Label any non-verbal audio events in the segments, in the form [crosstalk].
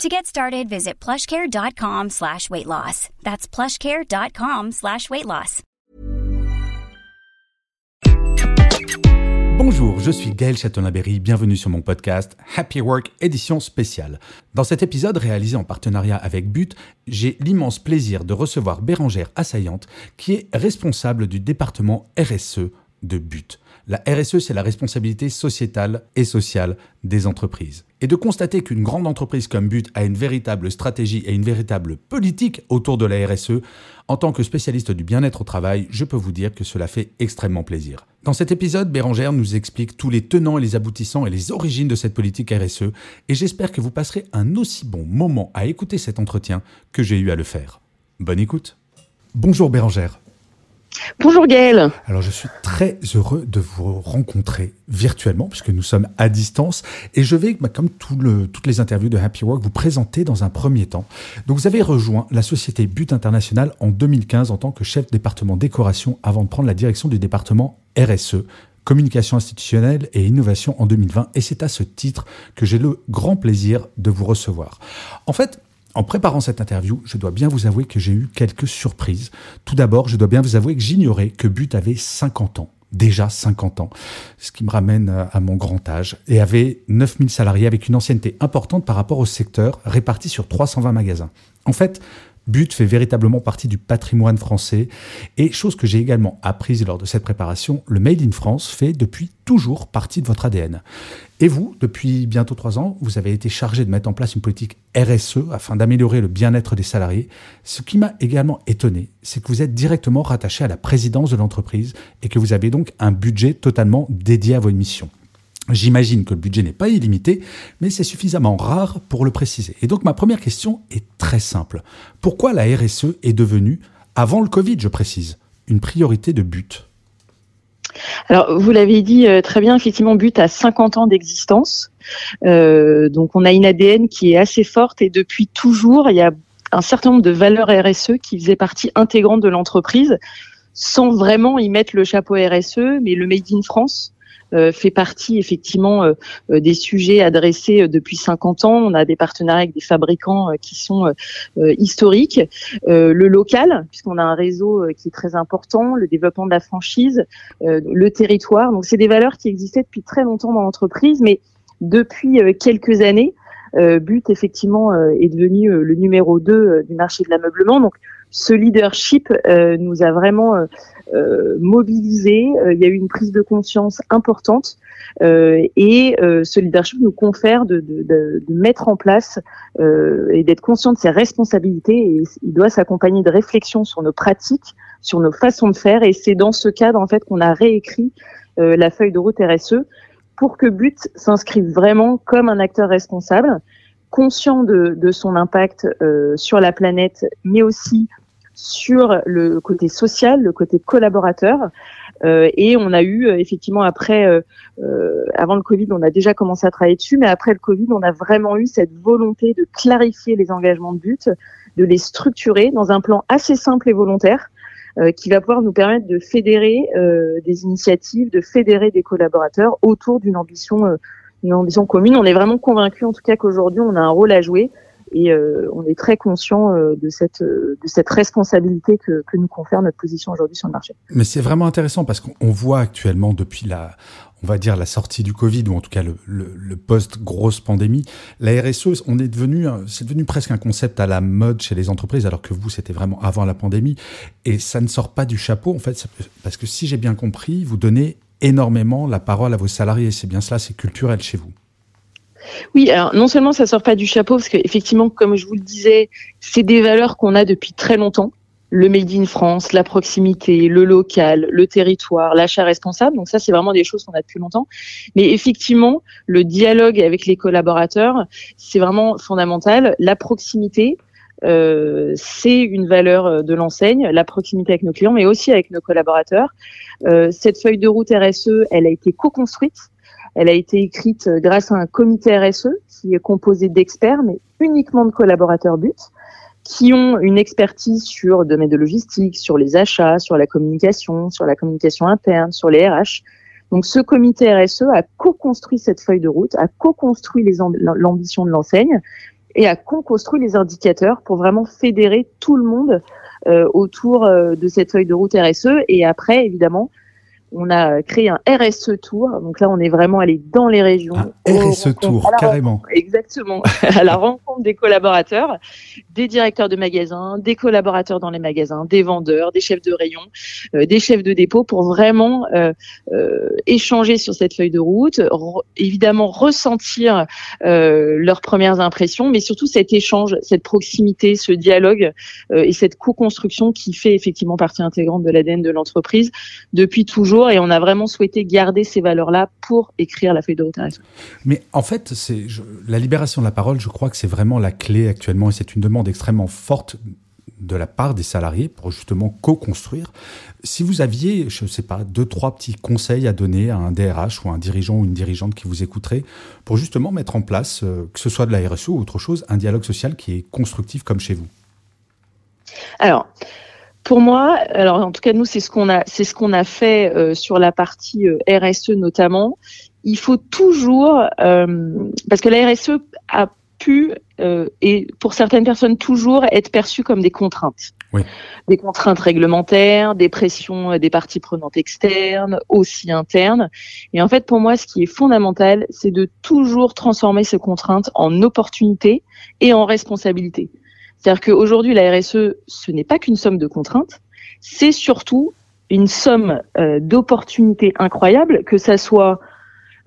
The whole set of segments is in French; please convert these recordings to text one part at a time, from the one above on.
To get started, visit plushcare.com slash weight loss. That's plushcare.com slash weight loss. Bonjour, je suis Gaël Chatonaberry, bienvenue sur mon podcast Happy Work édition spéciale. Dans cet épisode réalisé en partenariat avec But, j'ai l'immense plaisir de recevoir Bérangère Assaillante, qui est responsable du département RSE de But. La RSE, c'est la responsabilité sociétale et sociale des entreprises. Et de constater qu'une grande entreprise comme But a une véritable stratégie et une véritable politique autour de la RSE, en tant que spécialiste du bien-être au travail, je peux vous dire que cela fait extrêmement plaisir. Dans cet épisode, Bérangère nous explique tous les tenants et les aboutissants et les origines de cette politique RSE, et j'espère que vous passerez un aussi bon moment à écouter cet entretien que j'ai eu à le faire. Bonne écoute. Bonjour Bérangère. Bonjour Gaël. Alors je suis très heureux de vous rencontrer virtuellement puisque nous sommes à distance et je vais, comme toutes les interviews de Happy Work, vous présenter dans un premier temps. Donc vous avez rejoint la société But International en 2015 en tant que chef département décoration avant de prendre la direction du département RSE communication institutionnelle et innovation en 2020 et c'est à ce titre que j'ai le grand plaisir de vous recevoir. En fait, en préparant cette interview, je dois bien vous avouer que j'ai eu quelques surprises. Tout d'abord, je dois bien vous avouer que j'ignorais que But avait 50 ans déjà 50 ans, ce qui me ramène à mon grand âge, et avait 9000 salariés avec une ancienneté importante par rapport au secteur, réparti sur 320 magasins. En fait, But fait véritablement partie du patrimoine français. Et chose que j'ai également apprise lors de cette préparation, le Made in France fait depuis toujours partie de votre ADN. Et vous, depuis bientôt trois ans, vous avez été chargé de mettre en place une politique RSE afin d'améliorer le bien-être des salariés. Ce qui m'a également étonné, c'est que vous êtes directement rattaché à la présidence de l'entreprise et que vous avez donc un budget totalement dédié à vos missions. J'imagine que le budget n'est pas illimité, mais c'est suffisamment rare pour le préciser. Et donc ma première question est très simple. Pourquoi la RSE est devenue, avant le Covid je précise, une priorité de but? Alors, vous l'avez dit euh, très bien, effectivement, But a 50 ans d'existence. Euh, donc, on a une ADN qui est assez forte et depuis toujours, il y a un certain nombre de valeurs RSE qui faisaient partie intégrante de l'entreprise, sans vraiment y mettre le chapeau RSE, mais le Made in France fait partie effectivement euh, euh, des sujets adressés depuis 50 ans. On a des partenariats avec des fabricants qui sont historiques. le local, puisqu'on a un réseau qui est très important, le développement de la franchise, le territoire. Donc c'est des valeurs qui existaient depuis très longtemps dans l'entreprise, mais depuis quelques années, But effectivement est devenu le numéro 2 du marché de l'ameublement. Ce leadership nous a vraiment euh. Euh, il y a eu une prise de conscience importante euh, et ce leadership nous confère de, de, de, de mettre en place et d'être conscient de ses responsabilités. Et il doit s'accompagner de réflexions sur nos pratiques, sur nos façons de faire. Et c'est dans ce cadre en fait qu'on a réécrit la feuille de route RSE pour que But s'inscrive vraiment comme un acteur responsable, conscient de, de son impact euh, sur la planète, mais aussi sur le côté social, le côté collaborateur. Euh, et on a eu euh, effectivement après, euh, euh, avant le Covid, on a déjà commencé à travailler dessus, mais après le Covid, on a vraiment eu cette volonté de clarifier les engagements de but, de les structurer dans un plan assez simple et volontaire. qui va pouvoir nous permettre de fédérer des initiatives, de fédérer des collaborateurs autour d'une ambition, ambition commune. On est vraiment convaincu, en tout cas, qu'aujourd'hui, on a un rôle à jouer et euh, on est très conscient euh, de cette euh, de cette responsabilité que, que nous confère notre position aujourd'hui sur le marché. Mais c'est vraiment intéressant parce qu'on voit actuellement depuis la on va dire la sortie du Covid ou en tout cas le, le, le post grosse pandémie, la RSE, on est devenu, c'est devenu presque un concept à la mode chez les entreprises, alors que vous c'était vraiment avant la pandémie, et ça ne sort pas du chapeau en fait, parce que si j'ai bien compris, vous donnez énormément la parole à vos salariés, c'est bien cela, c'est culturel chez vous. Oui, alors non seulement ça sort pas du chapeau, parce qu'effectivement, comme je vous le disais, c'est des valeurs qu'on a depuis très longtemps. Le Made in France, la proximité, le local, le territoire, l'achat responsable. Donc ça, c'est vraiment des choses qu'on a depuis longtemps. Mais effectivement, le dialogue avec les collaborateurs, c'est vraiment fondamental. La proximité, euh, c'est une valeur de l'enseigne, la proximité avec nos clients, mais aussi avec nos collaborateurs. Euh, cette feuille de route RSE, elle a été co-construite. Elle a été écrite grâce à un comité RSE qui est composé d'experts, mais uniquement de collaborateurs but, qui ont une expertise sur le domaine de logistique, sur les achats, sur la communication, sur la communication interne, sur les RH. Donc ce comité RSE a co-construit cette feuille de route, a co-construit l'ambition de l'enseigne et a co-construit les indicateurs pour vraiment fédérer tout le monde euh, autour euh, de cette feuille de route RSE. Et après, évidemment, on a créé un RSE Tour. Donc là, on est vraiment allé dans les régions. Un RSE Tour, carrément. Exactement. [laughs] à la rencontre des collaborateurs, des directeurs de magasins, des collaborateurs dans les magasins, des vendeurs, des chefs de rayon, euh, des chefs de dépôt pour vraiment euh, euh, échanger sur cette feuille de route, évidemment ressentir leurs premières impressions, mais surtout cet échange, cette proximité, ce dialogue et cette co-construction qui fait effectivement partie intégrante de l'ADN de l'entreprise depuis toujours et on a vraiment souhaité garder ces valeurs-là pour écrire la feuille de route Mais en fait, c'est la libération de la parole, je crois que c'est vraiment la clé actuellement et c'est une demande extrêmement forte de la part des salariés pour justement co-construire. Si vous aviez, je ne sais pas, deux, trois petits conseils à donner à un DRH ou à un dirigeant ou une dirigeante qui vous écouterait pour justement mettre en place, euh, que ce soit de la RSE ou autre chose, un dialogue social qui est constructif comme chez vous? Alors, pour moi, alors en tout cas nous c'est ce qu'on a c'est ce qu'on a fait euh, sur la partie euh, RSE notamment. Il faut toujours euh, parce que la RSE a pu et pour certaines personnes toujours être perçue comme des contraintes. Oui. Des contraintes réglementaires, des pressions des parties prenantes externes, aussi internes. Et en fait, pour moi, ce qui est fondamental, c'est de toujours transformer ces contraintes en opportunités et en responsabilités. C'est-à-dire qu'aujourd'hui, la RSE, ce n'est pas qu'une somme de contraintes, c'est surtout une somme euh, d'opportunités incroyables, que ça soit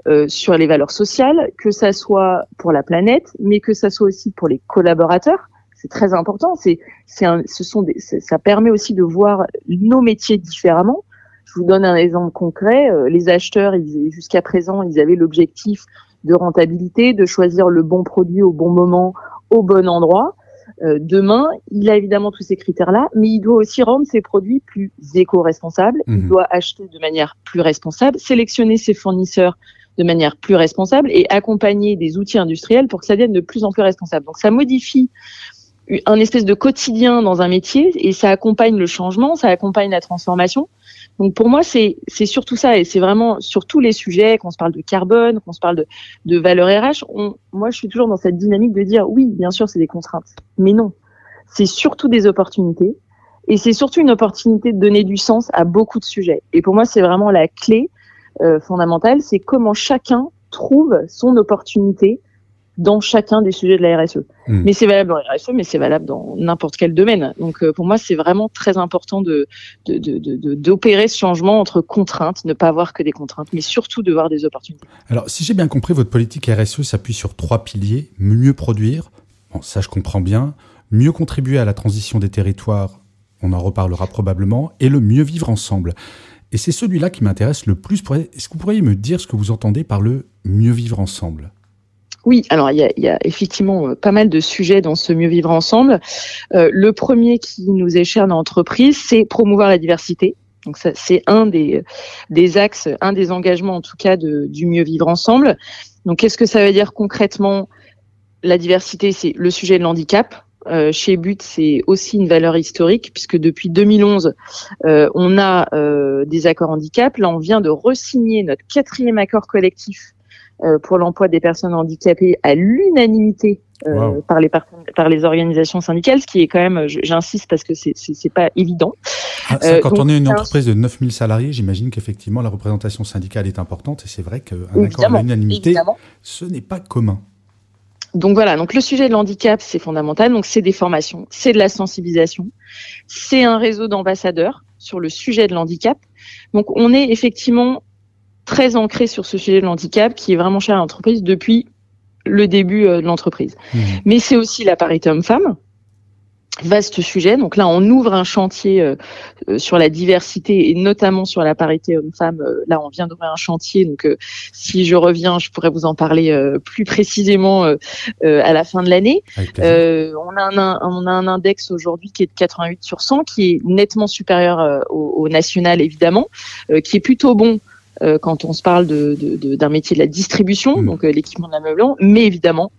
euh, sur les valeurs sociales, que ça soit pour la planète, mais que ça soit aussi pour les collaborateurs. C'est très important. C'est, c'est ce sont des, ça permet aussi de voir nos métiers différemment. Je vous donne un exemple concret. Euh, les acheteurs, jusqu'à présent, ils avaient l'objectif de rentabilité, de choisir le bon produit au bon moment, au bon endroit. Euh, demain, il a évidemment tous ces critères-là, mais il doit aussi rendre ses produits plus éco-responsables. Il mhm. doit acheter de manière plus responsable, sélectionner ses fournisseurs de manière plus responsable et accompagner des outils industriels pour que ça devienne de plus en plus responsable. Donc ça modifie un espèce de quotidien dans un métier et ça accompagne le changement, ça accompagne la transformation. Donc pour moi, c'est surtout ça, et c'est vraiment sur tous les sujets, qu'on se parle de carbone, qu'on se parle de, de valeur RH, on, moi je suis toujours dans cette dynamique de dire oui, bien sûr, c'est des contraintes, mais non, c'est surtout des opportunités, et c'est surtout une opportunité de donner du sens à beaucoup de sujets. Et pour moi, c'est vraiment la clé euh, fondamentale, c'est comment chacun trouve son opportunité dans chacun des sujets de la RSE. Hmm. Mais c'est valable dans la RSE, mais c'est valable dans n'importe quel domaine. Donc euh, pour moi, c'est vraiment très important de d'opérer de, de, ce changement entre contraintes, ne pas avoir que des contraintes, mais surtout de voir des opportunités. Alors si j'ai bien compris, votre politique RSE s'appuie sur trois piliers mieux produire, bon, ça je comprends bien, mieux contribuer à la transition des territoires, on en reparlera probablement, et le mieux vivre ensemble. Et c'est celui-là qui m'intéresse le plus. Est-ce que vous pourriez me dire ce que vous entendez par le mieux vivre ensemble? Oui, alors il y a, effectivement euh, pas mal de sujets dans ce mieux vivre ensemble. Euh, le premier qui nous est cher dans l'entreprise, c'est promouvoir la diversité. Donc ça, c'est un des, axes, un des engagements en tout cas de, du mieux vivre ensemble. Donc qu'est-ce que ça veut dire concrètement? La diversité, c'est le sujet de l'handicap. Euh, chez But, c'est aussi une valeur historique puisque depuis 2011, euh, on a des accords handicap. Là, on vient de resigner notre quatrième accord collectif pour l'emploi des personnes handicapées à l'unanimité euh, par les par les organisations syndicales, ce qui est quand même, j'insiste parce que c'est c'est pas évident. Ah, ça, quand euh, on est une entreprise de 9000 salariés, j'imagine qu'effectivement la représentation syndicale est importante et c'est vrai qu'un accord à l'unanimité, ce n'est pas commun. Donc voilà, donc le sujet de l'handicap, c'est fondamental. Donc c'est des formations, c'est de la sensibilisation, c'est un réseau d'ambassadeurs sur le sujet de l'handicap. Donc on est effectivement très ancré sur ce sujet de l'handicap qui est vraiment cher à l'entreprise depuis le début euh, de l'entreprise. Mmh. Mais c'est aussi la parité homme-femme. Vaste sujet. Donc là, on ouvre un chantier euh, euh, sur la diversité et notamment sur la parité homme-femme. Là, on vient d'ouvrir un chantier. Donc, si je reviens, je pourrais vous en parler plus précisément à la fin de l'année. on, a un, on a un index aujourd'hui qui est de 88 sur 100, qui est nettement supérieur au, national, évidemment, qui est plutôt bon quand on se parle d'un de, de, métier de la distribution, mmh. donc l'équipement de l'ameublement, mais évidemment,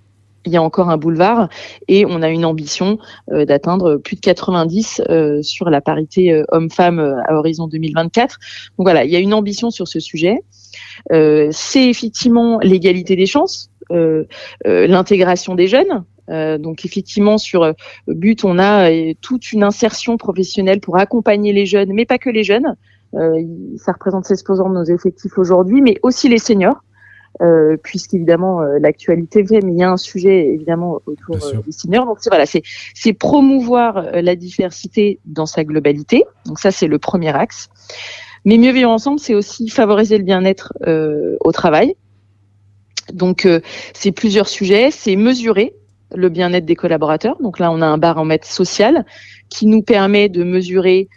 il y a encore un boulevard et on a une ambition euh, d'atteindre plus de 90 euh, sur la parité euh, homme-femme à horizon 2024. Donc voilà, il y a une ambition sur ce sujet. c'est effectivement l'égalité des chances, l'intégration des jeunes. donc effectivement sur but on a toute une insertion professionnelle pour accompagner les jeunes, mais pas que les jeunes. Ça représente 16% de nos effectifs aujourd'hui, mais aussi les seniors euh, puisqu'évidemment euh, l'actualité fait, mais il y a un sujet évidemment autour euh, des seniors. Donc c'est voilà, c'est c'est promouvoir euh, la diversité dans sa globalité. Donc ça c'est le premier axe. Mais mieux vivre ensemble, c'est aussi favoriser le bien-être au travail. Donc c'est plusieurs sujets, c'est mesurer le bien-être des collaborateurs. Donc là on a un baromètre social qui nous permet de mesurer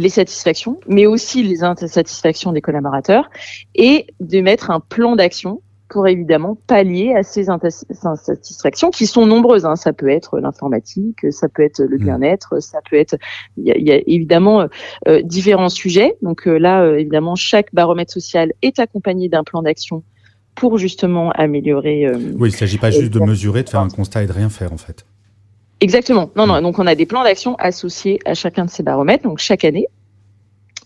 les satisfactions, mais aussi les insatisfactions des collaborateurs, et de mettre un plan d'action pour évidemment pallier à ces insatisfactions qui sont nombreuses. Hein. Ça peut être l'informatique, ça peut être le mmh. bien-être, ça peut être. Il y a, évidemment euh, différents sujets. Donc euh, là, euh, évidemment, chaque baromètre social est accompagné d'un plan d'action pour justement améliorer. oui, il ne s'agit pas juste de mesurer, de faire un constat et de rien faire en fait. Exactement. Non, non. Mm. Donc, on a des plans d'action associés à chacun de ces baromètres, donc chaque année.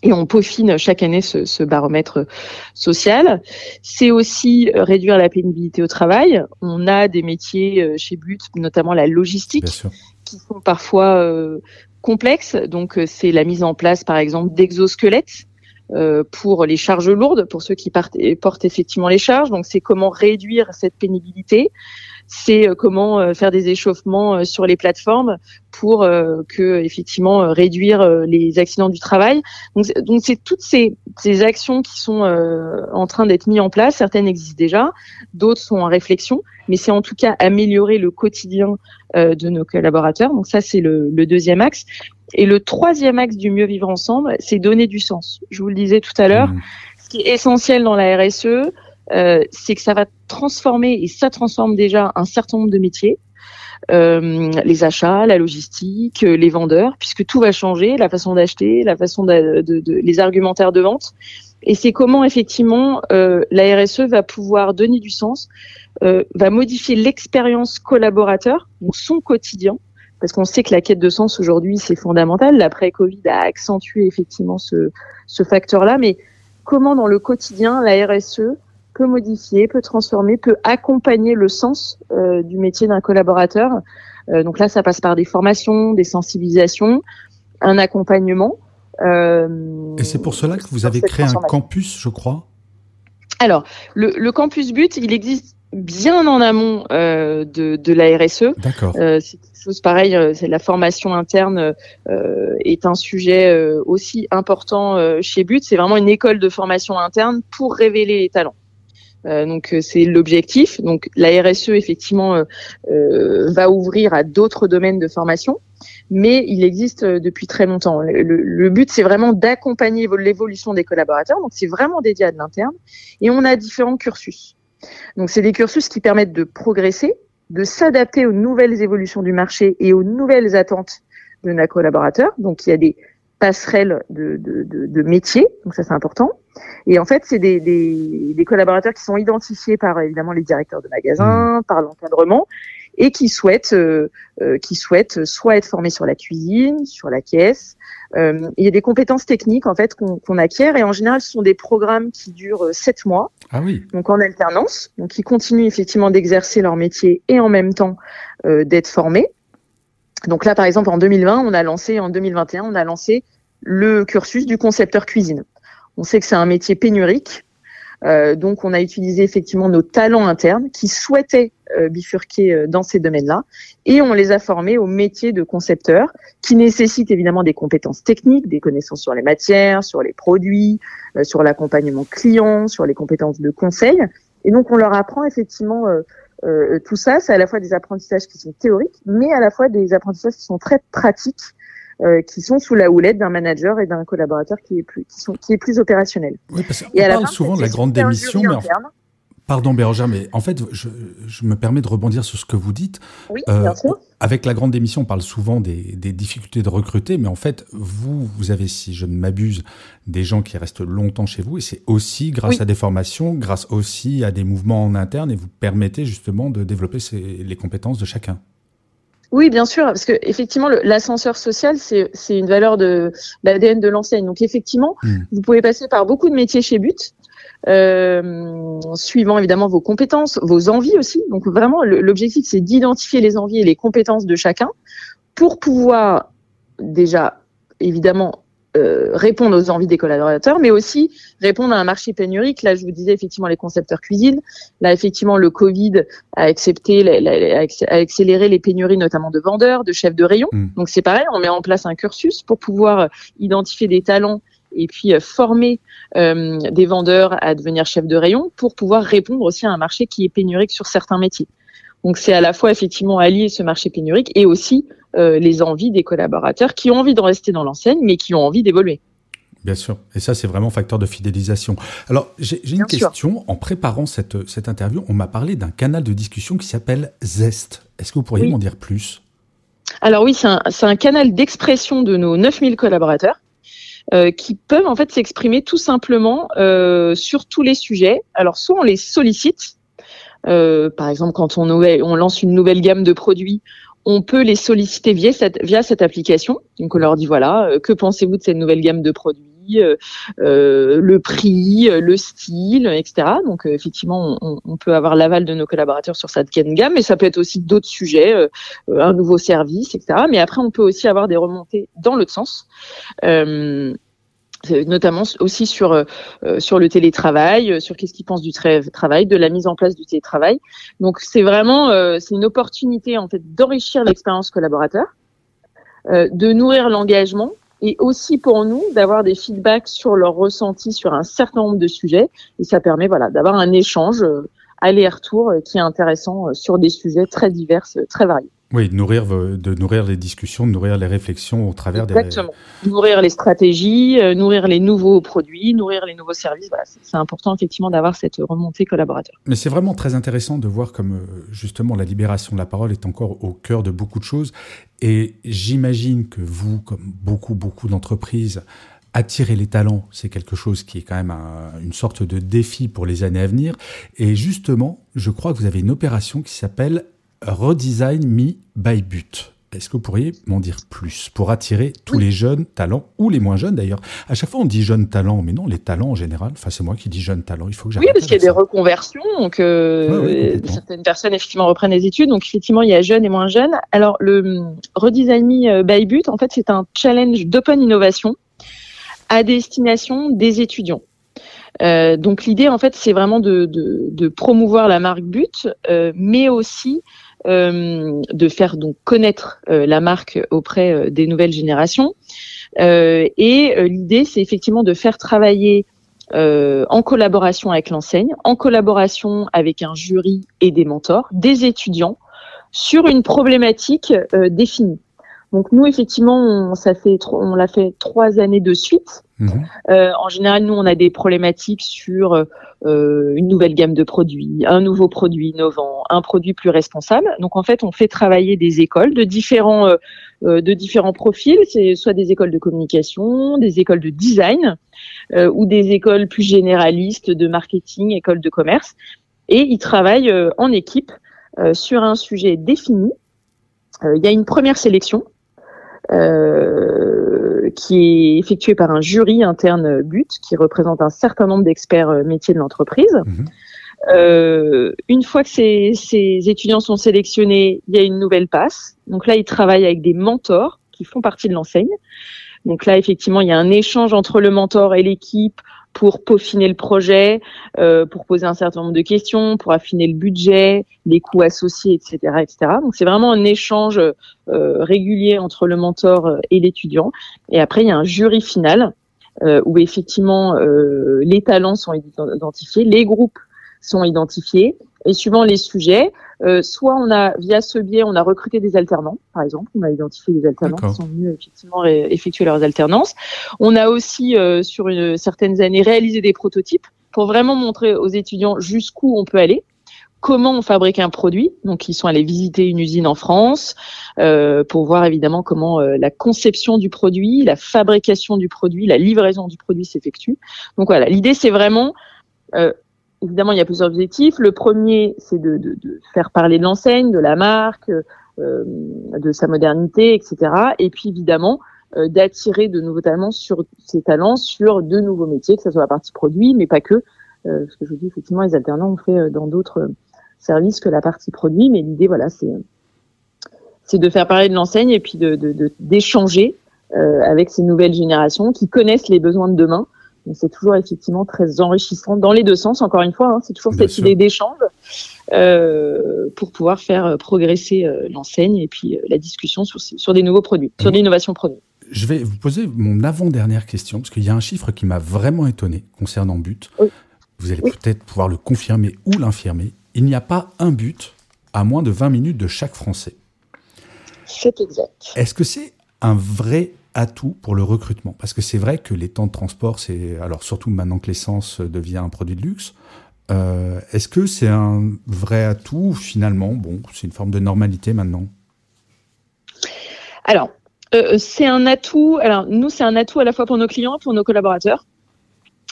Et on peaufine chaque année ce, ce baromètre social. C'est aussi euh, réduire la pénibilité au travail. On a des métiers euh, chez But, notamment la logistique, qui sont parfois euh, complexes. Donc, c'est la mise en place, par exemple, d'exosquelettes. pour les charges lourdes, pour ceux qui portent effectivement les charges. Donc, c'est comment réduire cette pénibilité c'est euh, comment euh, faire des échauffements euh, sur les plateformes pour que effectivement réduire les accidents du travail. Donc, donc c'est toutes ces, ces actions qui sont en train d'être mises en place. Certaines existent déjà, d'autres sont en réflexion, mais c'est en tout cas améliorer le quotidien de nos collaborateurs. Donc ça, c'est le, le deuxième axe. Et le troisième axe du mieux vivre ensemble, c'est donner du sens. Je vous le disais tout à l'heure, mmh. ce qui est essentiel dans la RSE, c'est que ça va transformer, et ça transforme déjà un certain nombre de métiers, euh, les achats, la logistique, euh, les vendeurs, puisque tout va changer, la façon d'acheter, la façon de, de, de, les argumentaires de vente. Et c'est comment effectivement euh, la RSE va pouvoir donner du sens, euh, va modifier l'expérience collaborateur, son quotidien, parce qu'on sait que la quête de sens aujourd'hui c'est fondamental. L'après-Covid a accentué effectivement ce, ce facteur-là, mais comment dans le quotidien la RSE peut modifier, peut transformer, peut accompagner le sens euh, du métier d'un collaborateur. Euh, donc là, ça passe par des formations, des sensibilisations, un accompagnement. Euh, Et c'est pour cela que vous avez créé un campus, je crois. Alors, le, le, campus but, il existe bien en amont euh, de, de, la RSE. D'accord. Euh, c'est quelque chose pareil. C'est la formation interne euh, est un sujet aussi important chez But. C'est vraiment une école de formation interne pour révéler les talents. Euh, donc euh, c'est l'objectif. Donc la RSE effectivement euh, va ouvrir à d'autres domaines de formation, mais il existe depuis très longtemps. Le, but c'est vraiment d'accompagner l'évolution des collaborateurs. Donc c'est vraiment dédié à de l'interne et on a différents cursus. Donc c'est des cursus qui permettent de progresser, de s'adapter aux nouvelles évolutions du marché et aux nouvelles attentes de nos collaborateurs. Donc il y a des passerelles de, de, métiers, donc ça c'est important. Et en fait, c'est des, des, des, collaborateurs qui sont identifiés par évidemment les directeurs de magasins, mmh. par l'encadrement, et qui souhaitent, euh, euh, qui souhaitent soit être formés sur la cuisine, sur la caisse. Euh, il y a des compétences techniques en fait qu'on acquiert, et en général, ce sont des programmes qui durent sept mois, ah oui. donc en alternance, donc qui continuent effectivement d'exercer leur métier et en même temps d'être formés. Donc là, par exemple, en 2020, on a lancé, en 2021, on a lancé le cursus du concepteur cuisine. On sait que c'est un métier pénurique. Euh, donc, on a utilisé effectivement nos talents internes qui souhaitaient euh, bifurquer euh, dans ces domaines-là, et on les a formés au métier de concepteur, qui nécessite évidemment des compétences techniques, des connaissances sur les matières, sur les produits, sur l'accompagnement client, sur les compétences de conseil. Et donc, on leur apprend effectivement tout ça, c'est à la fois des apprentissages qui sont théoriques, mais à la fois des apprentissages qui sont très pratiques, euh, qui sont sous la houlette d'un manager et d'un collaborateur qui est plus, qui, sont, qui est plus opérationnel. Oui, parce qu'on parle souvent de la grande démission, mais Pardon Bérangère, mais en fait, je, je, me permets de rebondir sur ce que vous dites. Oui, euh, bien sûr. Avec la grande démission, on parle souvent des, des, difficultés de recruter, mais en fait, vous, vous avez, si je ne m'abuse, des gens qui restent longtemps chez vous, et c'est aussi grâce à des formations, grâce aussi à des mouvements en interne, et vous permettez justement de développer ces, les compétences de chacun. Oui, bien sûr, parce que effectivement, l'ascenseur social, c'est une valeur de l'ADN de l'enseigne. Donc effectivement, hmm. vous pouvez passer par beaucoup de métiers chez But, euh, suivant évidemment vos compétences, vos envies aussi. Donc vraiment, l'objectif, c'est d'identifier les envies et les compétences de chacun pour pouvoir déjà, évidemment, euh, répondre aux envies des collaborateurs, mais aussi répondre à un marché pénurique. Là, je vous disais effectivement les concepteurs cuisine. Là, effectivement, le Covid a accepté, a accéléré les pénuries, notamment de vendeurs, de chefs de rayon. Hmm. Donc c'est pareil, on met en place un cursus pour pouvoir identifier des talents et puis euh, former euh, des vendeurs à devenir chefs de rayon pour pouvoir répondre aussi à un marché qui est pénurique sur certains métiers. Donc c'est à la fois effectivement allier ce marché pénurique et aussi euh, les envies des collaborateurs qui ont envie de rester dans l'enseigne mais qui ont envie d'évoluer. Bien sûr. Et ça, c'est vraiment facteur de fidélisation. Alors, j'ai une question. En préparant cette, cette interview, on m'a parlé d'un canal de discussion qui s'appelle Zest. Est-ce que vous pourriez m'en dire plus? Alors oui, c'est un, un, canal d'expression de nos 9000 collaborateurs. Euh, qui peuvent en fait s'exprimer tout simplement euh, sur tous les sujets. Alors soit on les sollicite, euh, par exemple quand on, on lance une nouvelle gamme de produits, on peut les solliciter via cette, application. Donc on leur dit voilà, euh, que pensez-vous de cette nouvelle gamme de produits euh, euh, le prix, le style, etc. Donc effectivement, on, on, peut avoir l'aval de nos collaborateurs sur cette gamme, mais ça peut être aussi d'autres sujets, un nouveau service, etc. Mais après, on peut aussi avoir des remontées dans l'autre sens. Euh, notamment aussi sur euh, sur le télétravail, sur qu'est-ce qu'ils pensent du travail, de la mise en place du télétravail. Donc c'est vraiment c'est une opportunité en fait d'enrichir l'expérience collaborateur, de nourrir l'engagement et aussi pour nous d'avoir des feedbacks sur leurs ressentis sur un certain nombre de sujets et ça permet voilà d'avoir un échange euh, aller-retour euh, qui est intéressant euh, sur des sujets très divers, très variés. Oui, de nourrir, de nourrir les discussions, de nourrir les réflexions au travers Exactement. des... Nourrir les stratégies, nourrir les nouveaux produits, nourrir les nouveaux services. Voilà, c'est important effectivement d'avoir cette remontée collaborateur. Mais c'est vraiment très intéressant de voir comme justement la libération de la parole est encore au cœur de beaucoup de choses. Et j'imagine que vous, comme beaucoup, beaucoup d'entreprises, attirer les talents, c'est quelque chose qui est quand même une sorte de défi pour les années à venir. Et justement, je crois que vous avez une opération qui s'appelle Redesign Me by But. Est-ce que vous pourriez m'en dire plus pour attirer tous les jeunes talents ou les moins jeunes d'ailleurs? À chaque fois, on dit jeunes talents, mais non, les talents en général. Enfin, c'est moi qui dis jeunes talents. Il faut que Oui, parce qu'il y a des reconversions. Donc, euh, certaines personnes effectivement reprennent les études. Donc, effectivement, il y a jeunes et moins jeunes. Alors, le Redesign Me euh, by But, en fait, c'est un challenge d'open innovation à destination des étudiants. Euh, donc l'idée en fait c'est vraiment de, de, de, promouvoir la marque But, euh, mais aussi euh, de faire donc connaître euh, la marque auprès euh, des nouvelles générations. et l'idée, c'est effectivement de faire travailler en collaboration avec l'enseigne, en collaboration avec un jury et des mentors, des étudiants, sur une problématique définie. Donc nous, effectivement, on, ça fait on l'a fait trois années de suite. Mhm. Euh, en général, nous, on a des problématiques sur euh, une nouvelle gamme de produits, un nouveau produit innovant, un produit plus responsable. Donc en fait, on fait travailler des écoles de différents euh, euh de différents profils, c'est soit des écoles de communication, des écoles de design euh, ou des écoles plus généralistes de marketing, écoles de commerce. Et ils travaillent euh, en équipe sur un sujet défini. Il y a une première sélection euh, qui est effectué par un jury interne but qui représente un certain nombre d'experts euh, métiers de l'entreprise. Mhm. Euh, une fois que ces, ces, étudiants sont sélectionnés, il y a une nouvelle passe. Donc là, ils travaillent avec des mentors qui font partie de l'enseigne. Donc là, effectivement, il y a un échange entre le mentor et l'équipe pour peaufiner le projet, euh, pour poser un certain nombre de questions, pour affiner le budget, les coûts associés, etc., etc. Donc c'est vraiment un échange euh, régulier entre le mentor euh, et l'étudiant. Et après il y a un jury final où effectivement les talents sont identifiés, les groupes sont identifiés Et suivant les sujets, euh, soit on a, via ce biais, on a recruté des alternants, par exemple, on a identifié des alternants qui sont venus effectivement effectuer leurs alternances. On a aussi, euh, sur une, certaines années, réalisé des prototypes pour vraiment montrer aux étudiants jusqu'où on peut aller comment on fabrique un produit. Donc, ils sont allés visiter une usine en France euh, pour voir évidemment comment euh, la conception du produit, la fabrication du produit, la livraison du produit s'effectue. Donc voilà, l'idée c'est vraiment, euh, évidemment, il y a plusieurs objectifs. Le premier, c'est de, faire parler de l'enseigne, de la marque, euh, de sa modernité, etc. Et puis évidemment, euh, d'attirer de nouveaux talents sur ces talents sur de nouveaux métiers, que ce soit la partie produit, mais pas que. Euh, ce que je vous dis, effectivement, les alternants ont fait dans d'autres service que la partie produit. Mais l'idée, voilà, c'est de faire parler de l'enseigne et puis de d'échanger euh, avec ces nouvelles générations qui connaissent les besoins de demain. C'est toujours effectivement très enrichissant dans les deux sens. Encore une fois, hein, c'est toujours cette idée d'échange euh, pour pouvoir faire progresser euh, l'enseigne et puis euh, la discussion sur, sur des nouveaux produits, sur l'innovation produit. Je vais vous poser mon avant-dernière question parce qu'il y a un chiffre qui m'a vraiment étonné concernant But. Vous allez peut-être pouvoir le confirmer ou l'infirmer il n'y a pas un but à moins de 20 minutes de chaque Français. C'est exact. Est-ce que c'est un vrai atout pour le recrutement Parce que c'est vrai que les temps de transport, c'est alors surtout maintenant que l'essence devient un produit de luxe. Euh, est-ce que c'est un vrai atout ou finalement, bon, c'est une forme de normalité maintenant? Alors, euh, c'est un atout. Alors, nous, c'est un atout à la fois pour nos clients pour nos collaborateurs.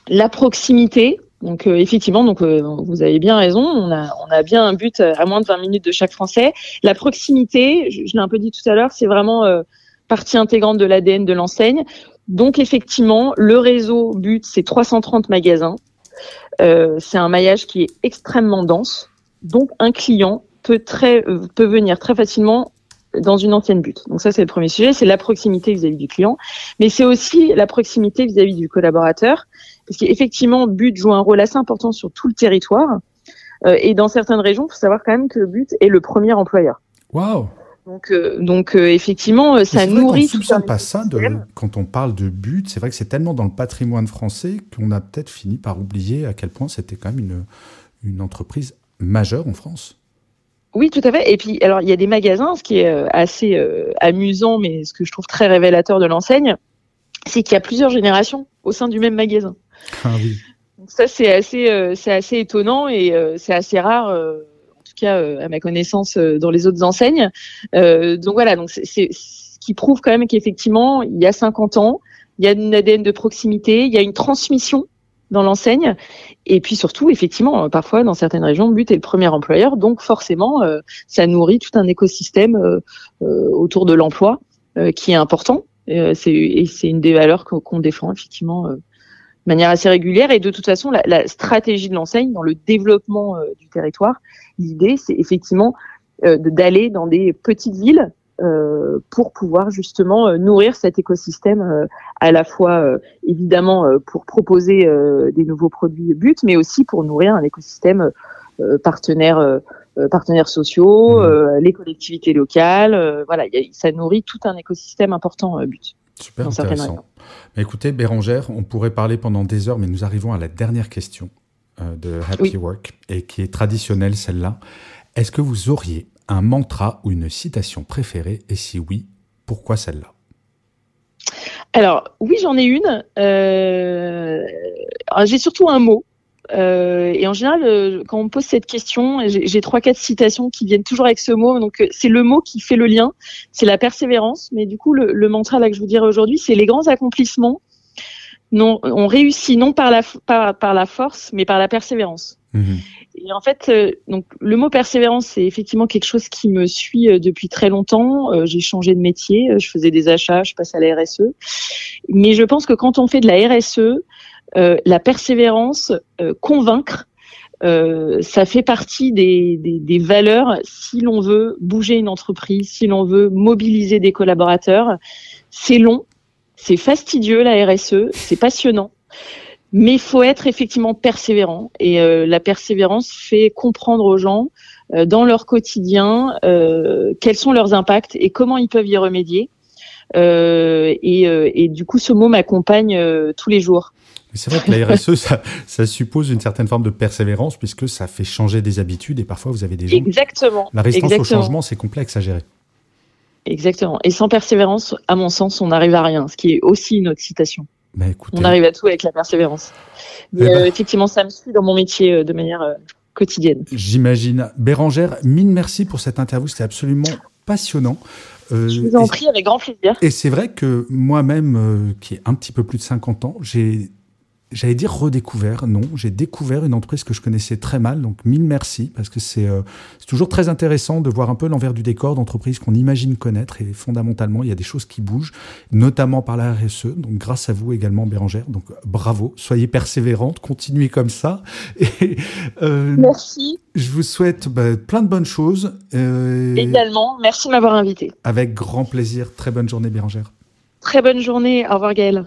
La proximité, donc euh, effectivement, donc vous avez bien raison, on a, bien un but à moins de 20 minutes de chaque Français. La proximité, je, l'ai un peu dit tout à l'heure, c'est vraiment partie intégrante de l'ADN de l'enseigne. Donc effectivement, le réseau but, c'est 330 magasins. c'est un maillage qui est extrêmement dense. Donc un client peut très peut venir très facilement dans une ancienne but. Donc ça c'est le premier sujet, c'est la proximité vis-à-vis du client, mais c'est aussi la proximité vis-à-vis du collaborateur parce qu'effectivement, But joue un rôle assez important sur tout le territoire. Euh, et dans certaines régions, il faut savoir quand même que But est le premier employeur. Waouh donc, euh, donc euh, effectivement, ça nourrit. On ne pas ça de, quand on parle de but. C'est vrai que c'est tellement dans le patrimoine français qu'on a peut-être fini par oublier à quel point c'était quand même une, une entreprise majeure en France. Oui, tout à fait. Et puis, alors, il y a des magasins, ce qui est assez amusant, mais ce que je trouve très révélateur de l'enseigne, c'est qu'il y a plusieurs générations au sein du même magasin. Ah ça, c'est assez, euh, c'est assez étonnant et euh, c'est assez rare, euh, cas à ma connaissance, dans les autres enseignes. donc voilà, donc c'est ce qui prouve quand même qu'effectivement, il y a 50 ans, il y a une ADN de proximité, il y a une transmission dans l'enseigne. Et puis surtout, effectivement, parfois dans certaines régions, But est le premier employeur, donc forcément, ça nourrit tout un écosystème autour de l'emploi qui est important. c'est une des valeurs qu'on défend effectivement de manière assez régulière. Et de toute façon, la, la stratégie de l'enseigne dans le développement euh, du territoire, l'idée, c'est effectivement euh, d'aller dans des petites villes euh, pour pouvoir justement euh, nourrir cet écosystème à la fois évidemment pour proposer des nouveaux produits but, mais aussi pour nourrir un écosystème partenaire partenaires sociaux, mmh. les collectivités locales. voilà, ça nourrit tout un écosystème important but. Super intéressant. écoutez, Bérangère, on pourrait parler pendant des heures, mais nous arrivons à la dernière question euh, de Happy Work, et qui est traditionnelle, celle-là. Est-ce que vous auriez un mantra ou une citation préférée, et si oui, pourquoi celle-là? Alors oui, j'en ai une. Euh, j'ai surtout un mot euh, et en général, euh, quand on me pose cette question, j'ai trois quatre citations qui viennent toujours avec ce mot. Donc euh, c'est le mot qui fait le lien, c'est la persévérance. Mais du coup, le, le mantra là que je vous dirais aujourd'hui, c'est les grands accomplissements. Non, on réussit non par la par, par la force, mais par la persévérance. Mmh. Et en fait, donc le mot persévérance, c'est effectivement quelque chose qui me suit depuis très longtemps. j'ai changé de métier, je faisais des achats, je passe à la RSE. Mais je pense que quand on fait de la RSE, la persévérance, euh, convaincre, euh, ça fait partie des, des, valeurs si l'on veut bouger une entreprise, si l'on veut mobiliser des collaborateurs. C'est long, c'est fastidieux la RSE, c'est passionnant, mais il faut être effectivement persévérant. Et la persévérance fait comprendre aux gens dans leur quotidien quels sont leurs impacts et comment ils peuvent y remédier. Et, et, du coup, ce mot m'accompagne tous les jours. C'est vrai que la RSE, [laughs] ça, ça, suppose une certaine forme de persévérance puisque ça fait changer des habitudes et parfois vous avez des gens. Exactement. La résistance au changement, c'est complexe à gérer. Exactement. Et sans persévérance, à mon sens, on n'arrive à rien, ce qui est aussi une autre citation. Bah, écoutez... On arrive à tout avec la persévérance. Mais eh ben... effectivement, ça me suit dans mon métier de manière quotidienne. J'imagine. Bérangère, mille merci pour cette interview. C'était absolument passionnant. Euh, Je vous en prie, avec grand plaisir. Et c'est vrai que moi-même, euh, qui ai un petit peu plus de 50 ans, j'ai j'allais dire redécouvert, non, j'ai découvert une entreprise que je connaissais très mal, donc mille merci, parce que c'est euh, toujours très intéressant de voir un peu l'envers du décor d'entreprises qu'on imagine connaître, et fondamentalement, il y a des choses qui bougent, notamment par la RSE, donc grâce à vous également, Bérangère, donc bravo, soyez persévérante, continuez comme ça. [laughs] Et, euh, merci. Je vous souhaite bah, plein de bonnes choses. Euh, également, merci de m'avoir invité. Avec grand plaisir, très bonne journée, Bérangère. Très bonne journée, au revoir Gaël.